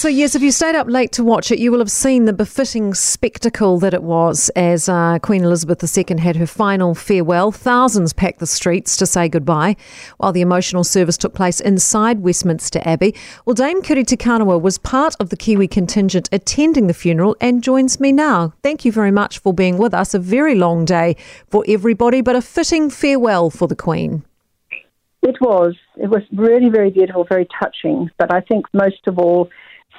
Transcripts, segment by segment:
So, yes, if you stayed up late to watch it, you will have seen the befitting spectacle that it was as uh, Queen Elizabeth II had her final farewell. Thousands packed the streets to say goodbye, while the emotional service took place inside Westminster Abbey. Well, Dame Kiri Te Kanawa was part of the Kiwi contingent attending the funeral and joins me now. Thank you very much for being with us. A very long day for everybody, but a fitting farewell for the Queen. It was. It was really, very beautiful, very touching. But I think most of all,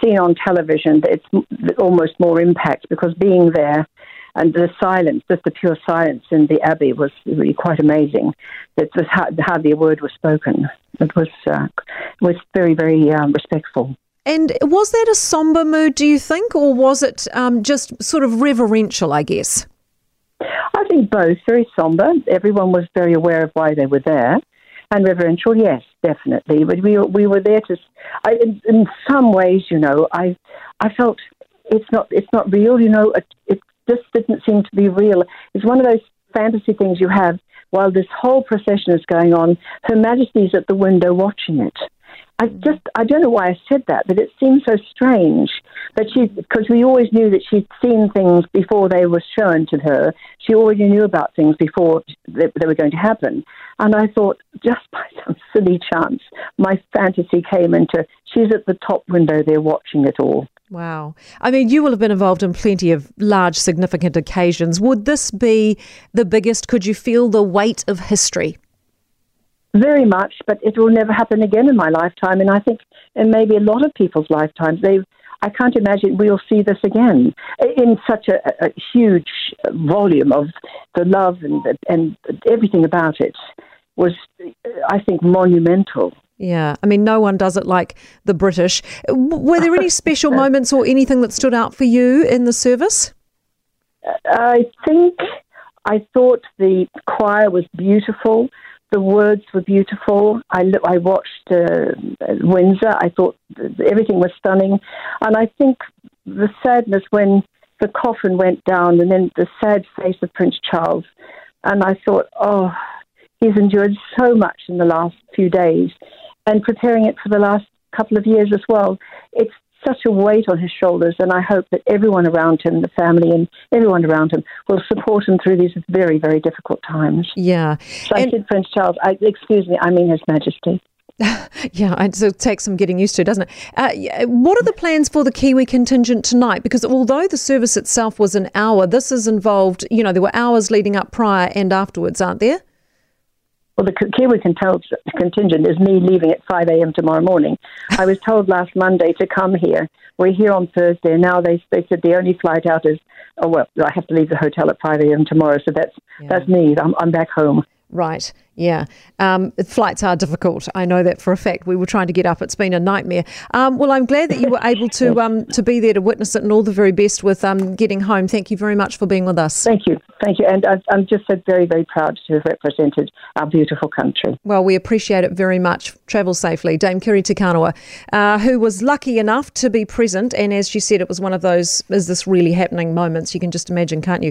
seen on television, it's almost more impact because being there and the silence, just the pure silence in the abbey was really quite amazing. That just hardly a word was spoken. It was uh, it was very, very um, respectful. And was that a somber mood, do you think, or was it um, just sort of reverential, I guess? I think both. Very somber. Everyone was very aware of why they were there and reverential, yes, definitely. But we we were there to. I, in, in, some ways, you know, I I felt it's not it's not real. You know, it, it just didn't seem to be real. It's one of those fantasy things you have while this whole procession is going on. Her Majesty's at the window watching it. I just I don't know why I said that, but it seems so strange that she because we always knew that she'd seen things before they were shown to her. She already knew about things before they, they were going to happen, and I thought just by some silly chance, my fantasy came into she's at the top window there watching it all. Wow. I mean, you will have been involved in plenty of large, significant occasions. Would this be the biggest? Could you feel the weight of history? Very much, but it will never happen again in my lifetime. And I think in maybe a lot of people's lifetimes, they I can't imagine we'll see this again in such a, a huge volume of the love and and everything about it was, I think, monumental. Yeah, I mean, no one does it like the British. Were there any special moments or anything that stood out for you in the service? Uh, I think I thought the choir was beautiful. The words were beautiful. I, I watched uh, Windsor. I thought everything was stunning. And I think the sadness when the coffin went down and then the sad face of Prince Charles. And I thought, oh, he's endured so much in the last few days and preparing it for the last couple of years as well. It's such a weight on his shoulders, and I hope that everyone around him, the family and everyone around him, will support him through these very, very difficult times. Yeah. So and- I said Prince Charles, I, excuse me, I mean His Majesty. yeah, it takes some getting used to, doesn't it? Uh, what are the plans for the Kiwi contingent tonight? Because although the service itself was an hour, this is involved, you know, there were hours leading up prior and afterwards, aren't there? Well, the Kiwi contingent is me leaving at 5 a.m. tomorrow morning. I was told last Monday to come here. We're here on Thursday. Now they, they said the only flight out is, oh, well, I have to leave the hotel at 5 a.m. tomorrow. So that's, yeah. that's me. I'm, I'm back home. Right. Yeah. Um, flights are difficult. I know that for a fact. We were trying to get up. It's been a nightmare. Um, well, I'm glad that you were able to um, to be there to witness it, and all the very best with um, getting home. Thank you very much for being with us. Thank you. Thank you. And I'm just so very, very proud to have represented our beautiful country. Well, we appreciate it very much. Travel safely. Dame Kiri Te Kanawa, uh, who was lucky enough to be present, and as she said, it was one of those, is this really happening moments? You can just imagine, can't you?